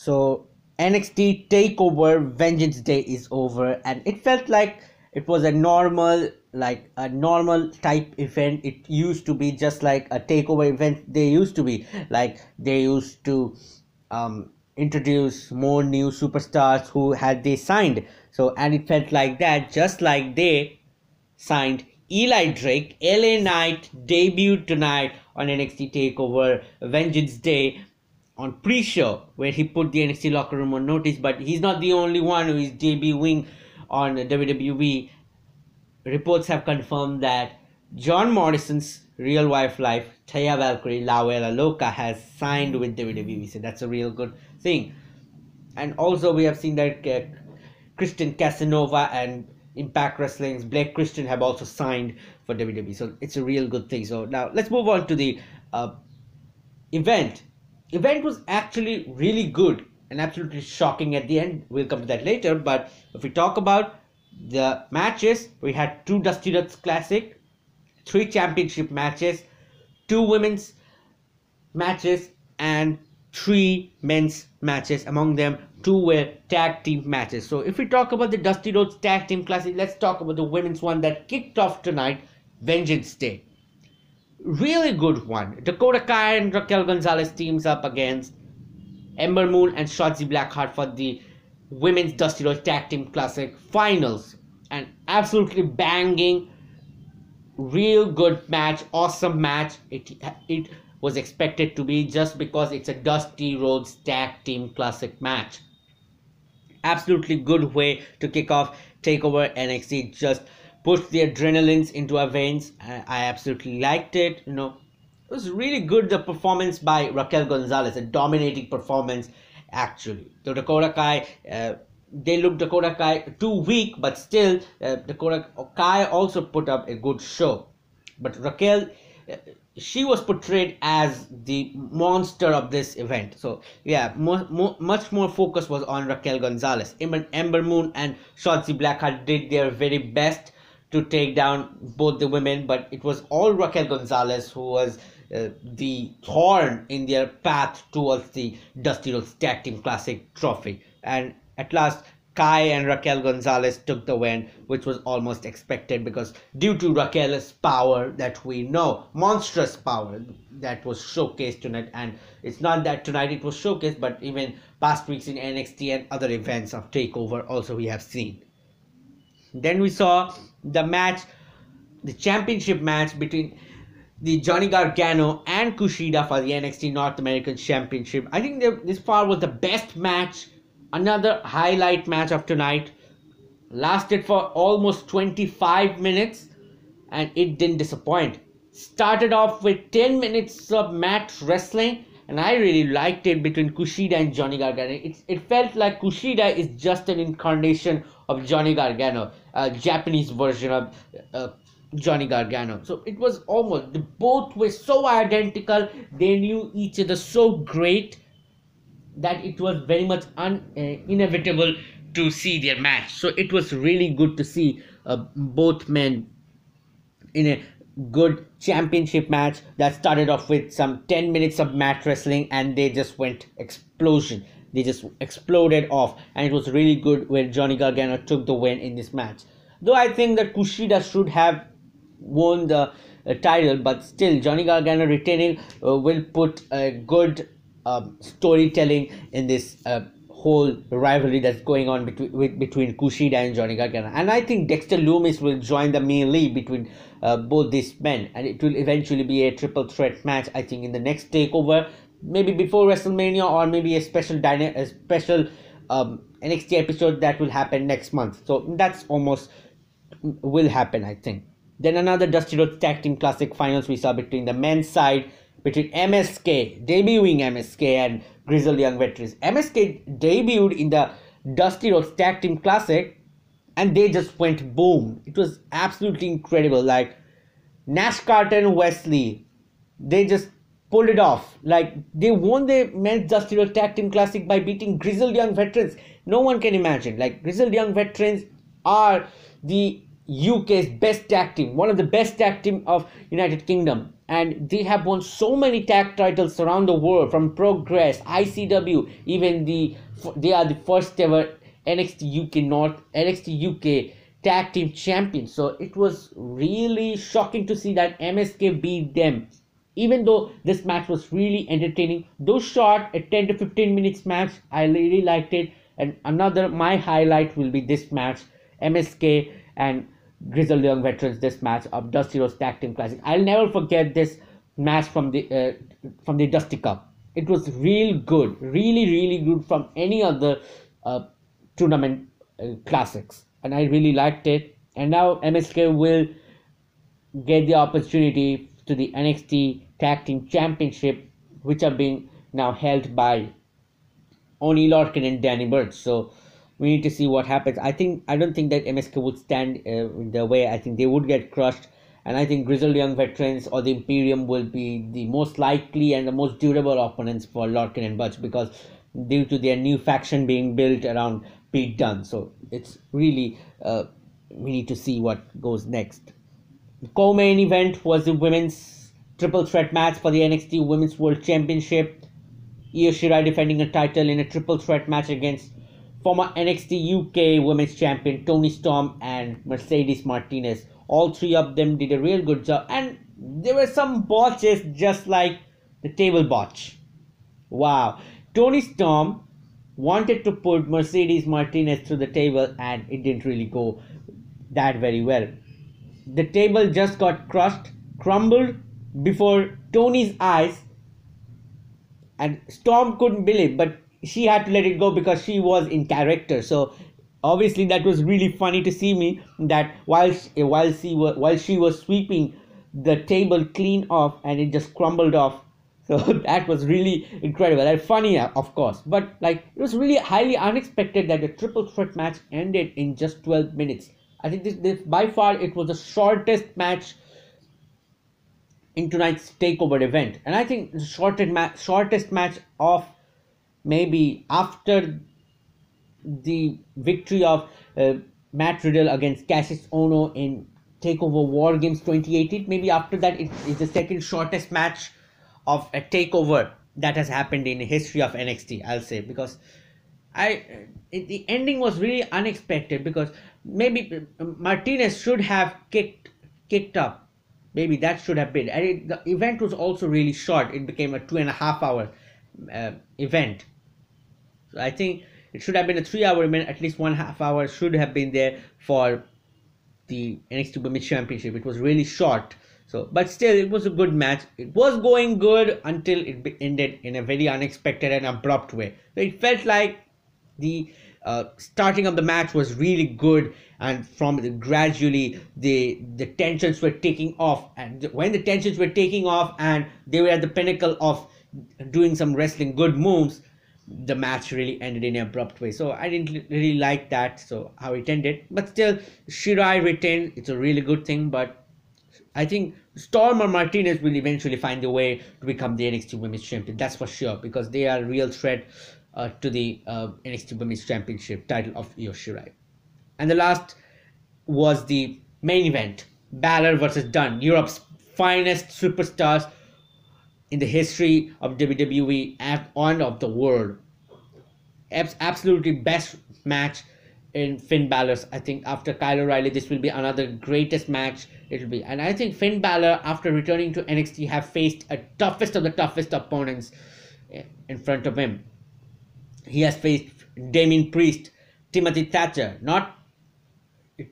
So NXT Takeover Vengeance Day is over, and it felt like it was a normal, like a normal type event. It used to be just like a takeover event. They used to be like they used to um, introduce more new superstars who had they signed. So and it felt like that, just like they signed Eli Drake. LA Knight debuted tonight on NXT Takeover Vengeance Day on pre-show where he put the NXT locker room on notice, but he's not the only one who is JB Wing on WWE. Reports have confirmed that John Morrison's real wife life, Taya Valkyrie LaVella Loca, has signed with WWE. So that's a real good thing. And also we have seen that uh, Christian Casanova and Impact Wrestling's Blake Christian have also signed for WWE. So it's a real good thing. So now let's move on to the uh, event event was actually really good and absolutely shocking at the end. We'll come to that later. But if we talk about the matches, we had two Dusty Rhodes Classic, three championship matches, two women's matches, and three men's matches. Among them, two were tag team matches. So if we talk about the Dusty Rhodes Tag Team Classic, let's talk about the women's one that kicked off tonight, Vengeance Day really good one. Dakota Kai and Raquel Gonzalez teams up against Ember Moon and Shotzi Blackheart for the Women's Dusty Rhodes Tag Team Classic Finals. An absolutely banging, real good match, awesome match. It it was expected to be just because it's a Dusty Rhodes Tag Team Classic match. Absolutely good way to kick off Takeover NXT. Just push the adrenalines into our veins. I, absolutely liked it. You know, it was really good. The performance by Raquel Gonzalez, a dominating performance, actually. The Dakota Kai, uh, they looked Dakota Kai too weak, but still uh, Dakota Kai also put up a good show. But Raquel, uh, she was portrayed as the monster of this event. So yeah, much more focus was on Raquel Gonzalez. Ember Moon and Shotzi Blackheart did their very best to take down both the women, but it was all Raquel Gonzalez who was uh, the thorn in their path towards the Dusty Rhodes Tag Team Classic trophy. And at last, Kai and Raquel Gonzalez took the win, which was almost expected because due to Raquel's power that we know, monstrous power that was showcased tonight, and it's not that tonight it was showcased, but even past weeks in NXT and other events of Takeover also we have seen. Then we saw the match, the championship match between the Johnny Gargano and Kushida for the NXT North American Championship. I think this far was the best match, another highlight match of tonight. Lasted for almost 25 minutes and it didn't disappoint. Started off with 10 minutes of mat wrestling and I really liked it between Kushida and Johnny Gargano. It, it felt like Kushida is just an incarnation of Johnny Gargano, a Japanese version of uh, Johnny Gargano. So it was almost, the both were so identical, they knew each other so great that it was very much un, uh, inevitable to see their match. So it was really good to see uh, both men in a good championship match that started off with some 10 minutes of mat wrestling and they just went explosion they just exploded off and it was really good when johnny gargano took the win in this match though i think that kushida should have won the uh, title but still johnny gargano retaining uh, will put a good um, storytelling in this uh, whole rivalry that's going on between with, between Kushida and Johnny Gargano. And I think Dexter Lumis will join the melee between uh, both these men, and it will eventually be a triple threat match. I think in the next takeover, maybe before WrestleMania, or maybe a special dyna- a special um, NXT episode that will happen next month. So that's almost will happen, I think. Then another Dusty Rhodes Tag Team Classic Finals we saw between the men's side between MSK, debuting MSK and Grizzled Young Veterans. MSK debuted in the Dusty Rhodes Tag Team Classic and they just went boom. It was absolutely incredible. Like Nash Carter and Wes Lee, they just pulled it off. Like they won the men's Dusty Rhodes Tag Team Classic by beating Grizzled Young Veterans. No one can imagine. Like Grizzled Young Veterans are the UK's best tag team, one of the best tag team of United Kingdom, and they have won so many tag titles around the world from Progress, ICW, even the they are the first ever NXT UK North NXT UK tag team champions. So it was really shocking to see that MSK beat them. Even though this match was really entertaining, though short, a 10 to 15 minutes match, I really liked it. And another my highlight will be this match, MSK and Grizzled Young Veterans this match of Dusty Rhodes Tag Team Classic. I'll never forget this match from the uh, from the Dusty Cup. It was real good, really really good from any other uh, tournament uh, classics, and I really liked it. And now MSK will get the opportunity to the NXT Tag Team Championship, which are being now held by Oni Lorcan and Danny Burch. So we need to see what happens. I think I don't think that MSK would stand uh, the way. I think they would get crushed, and I think Grizzled Young Veterans or the Imperium will be the most likely and the most durable opponents for Lorcan and Burch because due to their new faction being built around Pete Dunne. So it's really uh, we need to see what goes next. Co-main event was the women's triple threat match for the NXT Women's World Championship. Io Shirai defending a title in a triple threat match against former NXT UK Women's Champion Toni Storm and Mercedes Martinez. All three of them did a real good job, and there were some botches just like the table botch. Wow, Toni Storm wanted to put Mercedes Martinez through the table, and it didn't really go that very well. The table just got crushed, crumbled before Tony's eyes, and Storm couldn't believe, but she had to let it go because she was in character. So obviously that was really funny to see me that while she, while she was while she was sweeping the table clean off and it just crumbled off. So that was really incredible and funny uh, of course. But like it was really highly unexpected that the triple threat match ended in just 12 minutes i think this, this by far it was the shortest match in tonight's takeover event and i think the shortest match shortest match of maybe after the victory of uh, Matt Riddle against Kassius Ohno in Takeover War Games 2018, maybe after that it is the second shortest match of a takeover that has happened in the history of NXT. I'll say because I it, the ending was really unexpected because maybe uh, Martinez should have kicked kicked up. Maybe that should have been. And it, the event was also really short. It became a two and a half hour uh, event so I think it should have been a three hour event, at least one half hour should have been there for the NXT Women's Championship. It was really short. So, but still, it was a good match. It was going good until it ended in a very unexpected and abrupt way. So it felt like the uh, starting of the match was really good, and from the, gradually the the tensions were taking off. And when the tensions were taking off, and they were at the pinnacle of doing some wrestling good moves, the match really ended in an abrupt way. So I didn't really like that. So how it ended, but still Shirai retained. It's a really good thing. But I think Storm or Martinez will eventually find a way to become the NXT Women's Champion. That's for sure because they are a real threat to the uh, NXT Women's Championship title of Io Shirai. And the last was the main event: Balor versus Dunne, Europe's finest superstars in the history of WWE and of the world. Absolutely best match in Finn Balor's. I think after Kyle O'Reilly, this will be another greatest match it will be. And I think Finn Balor, after returning to NXT, have faced a toughest of the toughest opponents in front of him. He has faced Damien Priest, Timothy Thatcher, not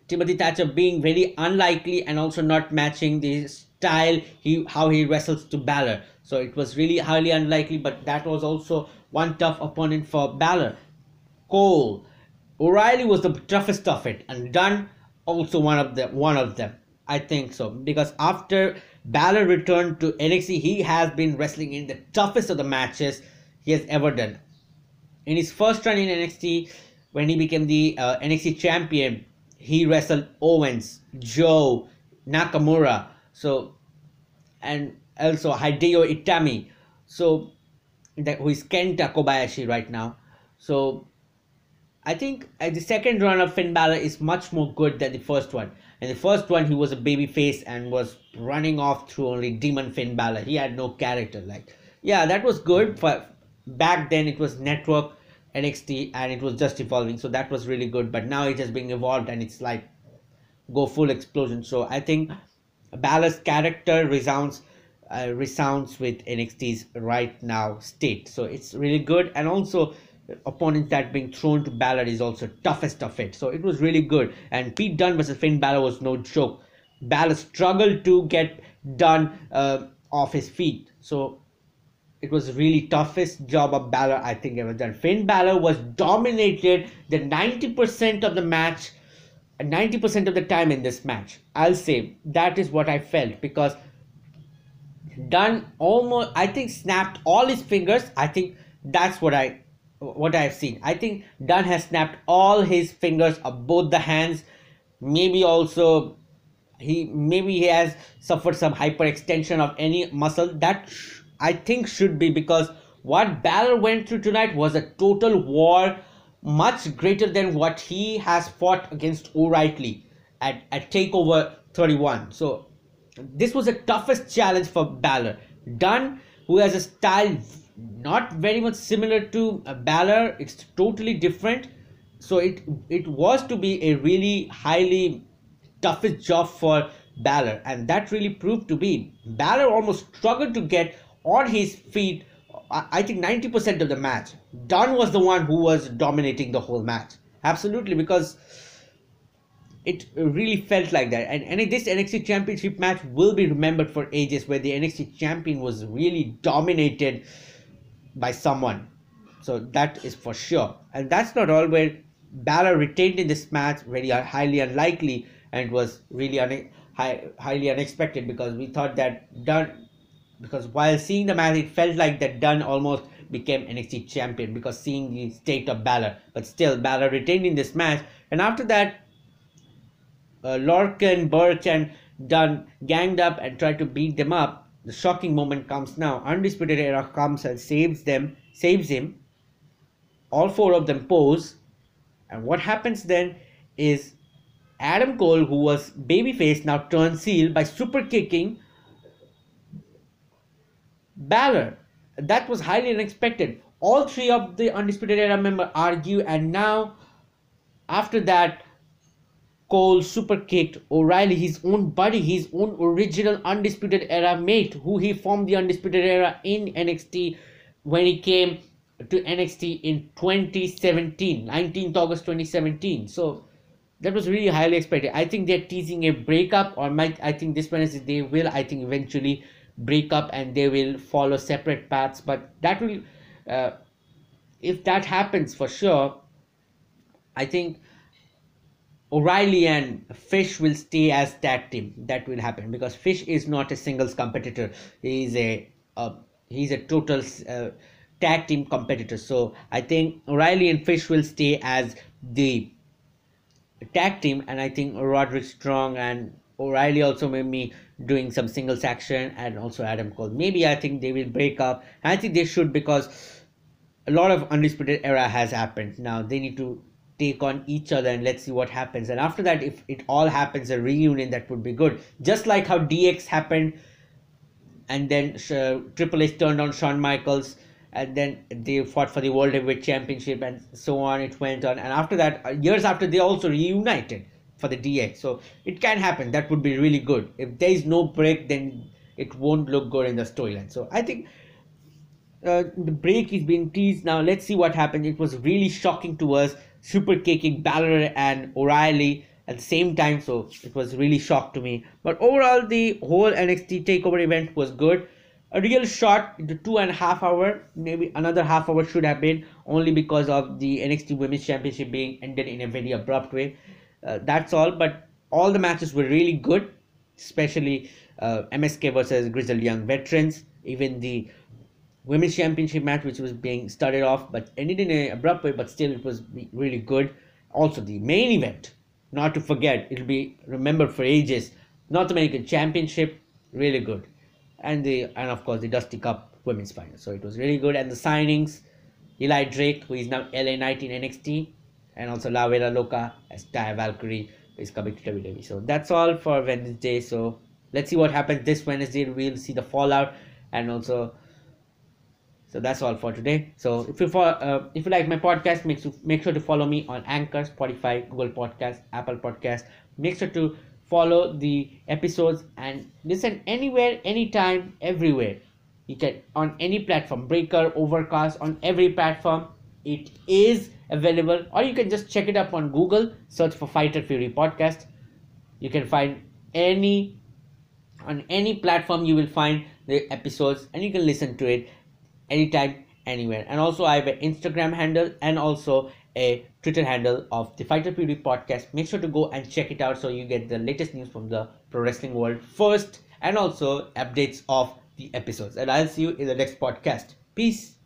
Timothy Thatcher being very unlikely and also not matching the style he how he wrestles to Balor. So it was really highly unlikely, but that was also one tough opponent for Balor. Cole, O'Reilly was the toughest of it, and Dunne also one of them. One of them, I think so, because after Balor returned to NXT, he has been wrestling in the toughest of the matches he has ever done. In his first run in NXT, when he became the uh, NXT champion, he wrestled Owens, Joe, Nakamura. So, and also Hideo Itami, so that who is Kenta Kobayashi right now. So I think uh, the second run of Finn Balor is much more good than the first one. In the first one, he was a baby face and was running off through only Demon Finn Balor. He had no character. Like, yeah, that was good. But back then, it was Network NXT and it was just evolving. So that was really good. But now it has been evolved and it's like go full explosion. So I think Balor's character resounds uh, resounds with NXT's right now state. So it's really good. And also opponents that being thrown to Balor is also toughest of it. So it was really good. And Pete Dunne versus Finn Balor was no joke. Balor struggled to get Dunne uh, off his feet. So it was really toughest job of Balor I think ever done. Finn Balor was dominated the 90% of the match, 90% of the time in this match. I'll say that is what I felt because Dunne almost I think snapped all his fingers. I think that's what I what I have seen. I think Dunne has snapped all his fingers of both the hands. Maybe also he maybe he has suffered some hyperextension of any muscle. That I think should be because what Balor went through tonight was a total war, much greater than what he has fought against O'Reilly at, at Takeover 31. So this was the toughest challenge for Balor. Dunne, who has a style not very much similar to uh, Balor. It's totally different. So it it was to be a really highly toughest job for Balor, and that really proved to be. Balor almost struggled to get on his feet. I think 90% of the match. Dunne was the one who was dominating the whole match. Absolutely, because it really felt like that. And, and this NXT Championship match will be remembered for ages, where the NXT Champion was really dominated by someone. So that is for sure. And that's not all where Balor retained in this match, very highly unlikely, and was really un- high, highly unexpected because we thought that Dunne, because while seeing the match, it felt like that Dunne almost became NXT champion because seeing the state of Balor. But still, Balor retained in this match. And after that, uh, Lorcan, Burch, and Dunne ganged up and tried to beat them up the shocking moment comes now. Undisputed Era comes and saves them, saves him. All four of them pose. And what happens then is Adam Cole, who was babyface, now turns heel by super kicking Balor. That was highly unexpected. All three of the Undisputed Era members argue, and now after that, Cole super kicked O'Reilly, his own buddy, his own original Undisputed Era mate, who he formed the Undisputed Era in NXT when he came to NXT in 2017, 19th August 2017. So that was really highly expected. I think they're teasing a breakup, or might I think this Wednesday they will, I think, eventually break up and they will follow separate paths. But that will, uh, if that happens for sure, I think O'Reilly and Fish will stay as tag team. That will happen because Fish is not a singles competitor. He is a uh, he's a total uh, tag team competitor. So I think O'Reilly and Fish will stay as the tag team, and I think Roderick Strong and O'Reilly also may be doing some singles action, and also Adam Cole. Maybe I think they will break up. I think they should because a lot of undisputed era has happened. Now they need to take on each other and let's see what happens. And after that, if it all happens, a reunion that would be good. Just like how DX happened, and then uh, Triple H turned on Shawn Michaels, and then they fought for the World Heavyweight Championship, and so on. It went on, and after that, uh, years after, they also reunited for the DX. So it can happen. That would be really good. If there is no break, then it won't look good in the storyline. So I think. Uh, the break is being teased now. Let's see what happens. It was really shocking to us super kicking Balor and O'Reilly at the same time. So it was really shocked to me. But overall, the whole NXT Takeover event was good. A real short into two and a half hour, maybe another half hour should have been only because of the NXT Women's Championship being ended in a very abrupt way. Uh, that's all. But all the matches were really good, especially uh, MSK versus Grizzled Young Veterans. Even the women's championship match which was being started off but ended in an abrupt way but still it was really good also the main event not to forget it'll be remembered for ages north american championship really good and the and of course the dusty cup women's final so it was really good and the signings eli drake who is now la knight in nxt and also La Vera Loca as Taya Valkyrie is coming to WWE. So that's all for Wednesday. So let's see what happens this Wednesday. We'll see the fallout and also. So that's all for today. So if you for, uh, if you like my podcast, make make sure to follow me on Anchor, Spotify, Google Podcast, Apple Podcast. Make sure to follow the episodes and listen anywhere, anytime, everywhere. You can on any platform, Breaker, Overcast, on every platform. It is available, or you can just check it up on Google. Search for Fighter Fury podcast. You can find any on any platform. You will find the episodes, and you can listen to it anytime, anywhere. And also, I have an Instagram handle and also a Twitter handle of the Fighter Fury podcast. Make sure to go and check it out so you get the latest news from the pro wrestling world first, and also updates of the episodes. And I'll see you in the next podcast. Peace.